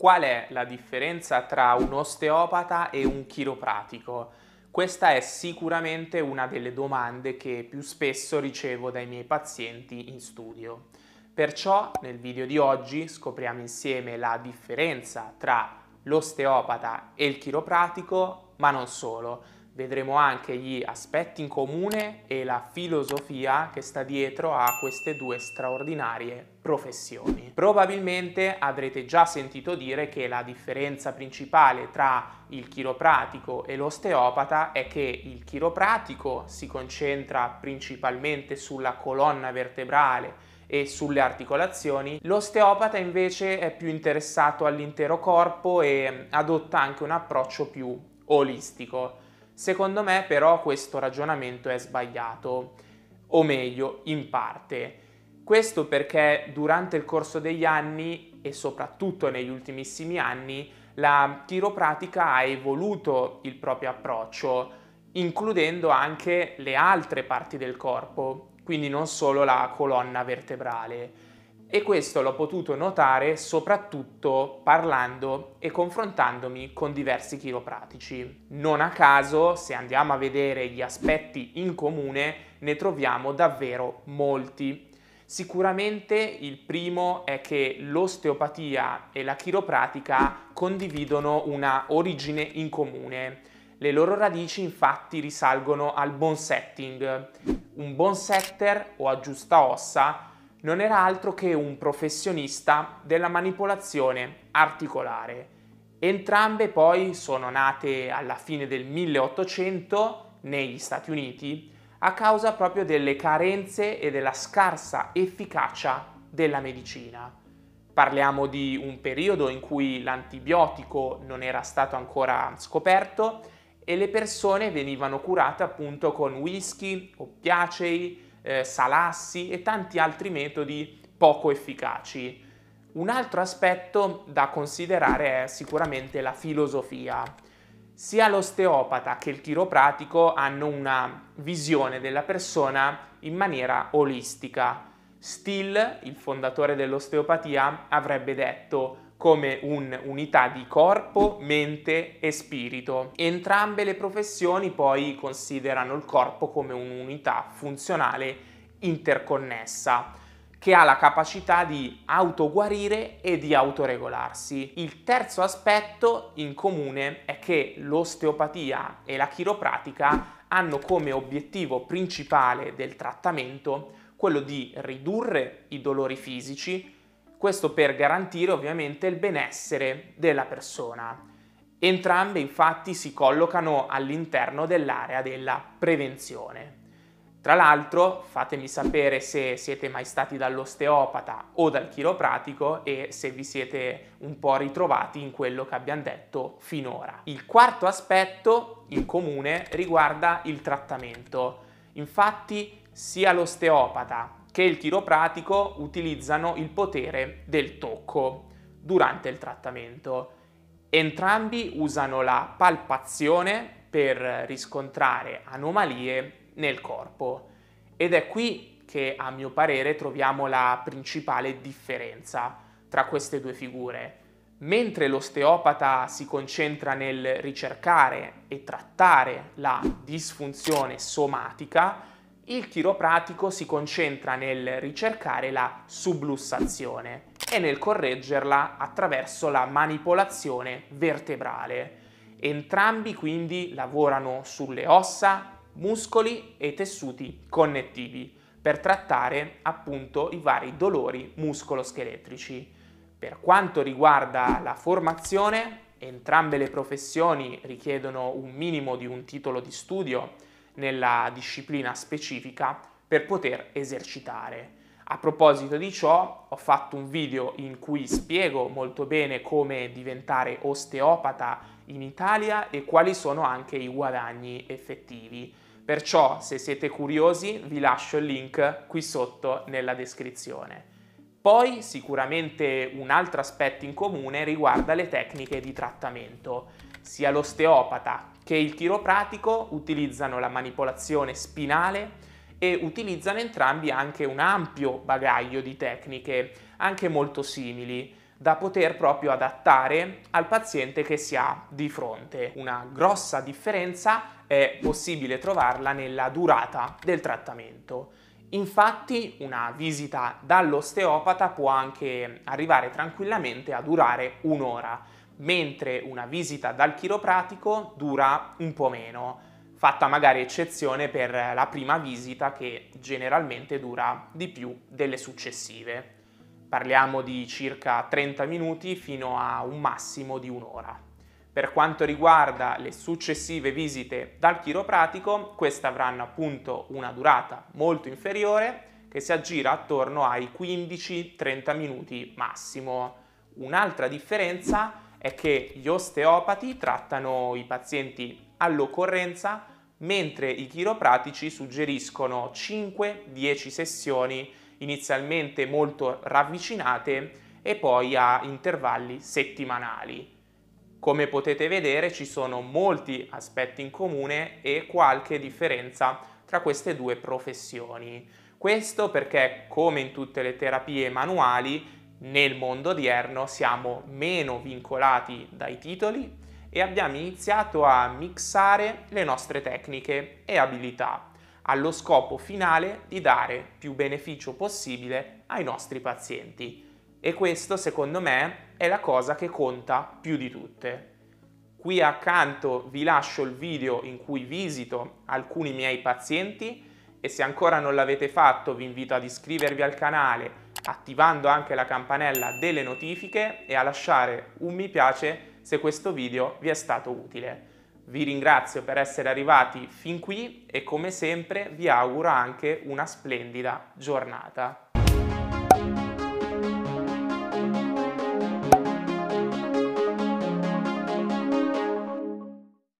Qual è la differenza tra un osteopata e un chiropratico? Questa è sicuramente una delle domande che più spesso ricevo dai miei pazienti in studio. Perciò nel video di oggi scopriamo insieme la differenza tra l'osteopata e il chiropratico, ma non solo vedremo anche gli aspetti in comune e la filosofia che sta dietro a queste due straordinarie professioni. Probabilmente avrete già sentito dire che la differenza principale tra il chiropratico e l'osteopata è che il chiropratico si concentra principalmente sulla colonna vertebrale e sulle articolazioni, l'osteopata invece è più interessato all'intero corpo e adotta anche un approccio più olistico. Secondo me però questo ragionamento è sbagliato, o meglio, in parte. Questo perché durante il corso degli anni e soprattutto negli ultimissimi anni la chiropratica ha evoluto il proprio approccio, includendo anche le altre parti del corpo, quindi non solo la colonna vertebrale e questo l'ho potuto notare soprattutto parlando e confrontandomi con diversi chiropratici. Non a caso, se andiamo a vedere gli aspetti in comune, ne troviamo davvero molti. Sicuramente il primo è che l'osteopatia e la chiropratica condividono una origine in comune. Le loro radici infatti risalgono al bone setting. Un bone setter o aggiusta ossa non era altro che un professionista della manipolazione articolare. Entrambe poi sono nate alla fine del 1800 negli Stati Uniti a causa proprio delle carenze e della scarsa efficacia della medicina. Parliamo di un periodo in cui l'antibiotico non era stato ancora scoperto e le persone venivano curate appunto con whisky, oppiacei, eh, salassi e tanti altri metodi poco efficaci. Un altro aspetto da considerare è sicuramente la filosofia. Sia l'osteopata che il chiropratico hanno una visione della persona in maniera olistica. Still, il fondatore dell'osteopatia, avrebbe detto come un'unità di corpo, mente e spirito. Entrambe le professioni poi considerano il corpo come un'unità funzionale interconnessa che ha la capacità di autoguarire e di autoregolarsi. Il terzo aspetto in comune è che l'osteopatia e la chiropratica hanno come obiettivo principale del trattamento quello di ridurre i dolori fisici, questo per garantire ovviamente il benessere della persona. Entrambe infatti si collocano all'interno dell'area della prevenzione. Tra l'altro fatemi sapere se siete mai stati dall'osteopata o dal chiropratico e se vi siete un po' ritrovati in quello che abbiamo detto finora. Il quarto aspetto in comune riguarda il trattamento. Infatti sia l'osteopata che il chiropratico utilizzano il potere del tocco durante il trattamento. Entrambi usano la palpazione per riscontrare anomalie nel corpo ed è qui che a mio parere troviamo la principale differenza tra queste due figure. Mentre l'osteopata si concentra nel ricercare e trattare la disfunzione somatica, il chiropratico si concentra nel ricercare la sublussazione e nel correggerla attraverso la manipolazione vertebrale. Entrambi quindi lavorano sulle ossa, muscoli e tessuti connettivi per trattare appunto i vari dolori muscoloscheletrici. Per quanto riguarda la formazione, entrambe le professioni richiedono un minimo di un titolo di studio nella disciplina specifica per poter esercitare. A proposito di ciò, ho fatto un video in cui spiego molto bene come diventare osteopata in Italia e quali sono anche i guadagni effettivi. Perciò, se siete curiosi, vi lascio il link qui sotto nella descrizione. Poi, sicuramente un altro aspetto in comune riguarda le tecniche di trattamento. Sia l'osteopata che il chiropratico utilizzano la manipolazione spinale e utilizzano entrambi anche un ampio bagaglio di tecniche, anche molto simili. da poter proprio adattare al paziente che si ha di fronte. Una grossa differenza è possibile trovarla nella durata del trattamento. Infatti una visita dall'osteopata può anche arrivare tranquillamente a durare un'ora, mentre una visita dal chiropratico dura un po' meno, fatta magari eccezione per la prima visita che generalmente dura di più delle successive. Parliamo di circa 30 minuti fino a un massimo di un'ora. Per quanto riguarda le successive visite dal chiropratico, queste avranno appunto una durata molto inferiore che si aggira attorno ai 15-30 minuti massimo. Un'altra differenza è che gli osteopati trattano i pazienti all'occorrenza mentre i chiropratici suggeriscono 5-10 sessioni inizialmente molto ravvicinate e poi a intervalli settimanali. Come potete vedere ci sono molti aspetti in comune e qualche differenza tra queste due professioni. Questo perché, come in tutte le terapie manuali, nel mondo odierno siamo meno vincolati dai titoli e abbiamo iniziato a mixare le nostre tecniche e abilità allo scopo finale di dare più beneficio possibile ai nostri pazienti. E questo, secondo me, è la cosa che conta più di tutte. Qui accanto vi lascio il video in cui visito alcuni miei pazienti e se ancora non l'avete fatto vi invito ad iscrivervi al canale attivando anche la campanella delle notifiche e a lasciare un mi piace se questo video vi è stato utile. Vi ringrazio per essere arrivati fin qui e come sempre vi auguro anche una splendida giornata.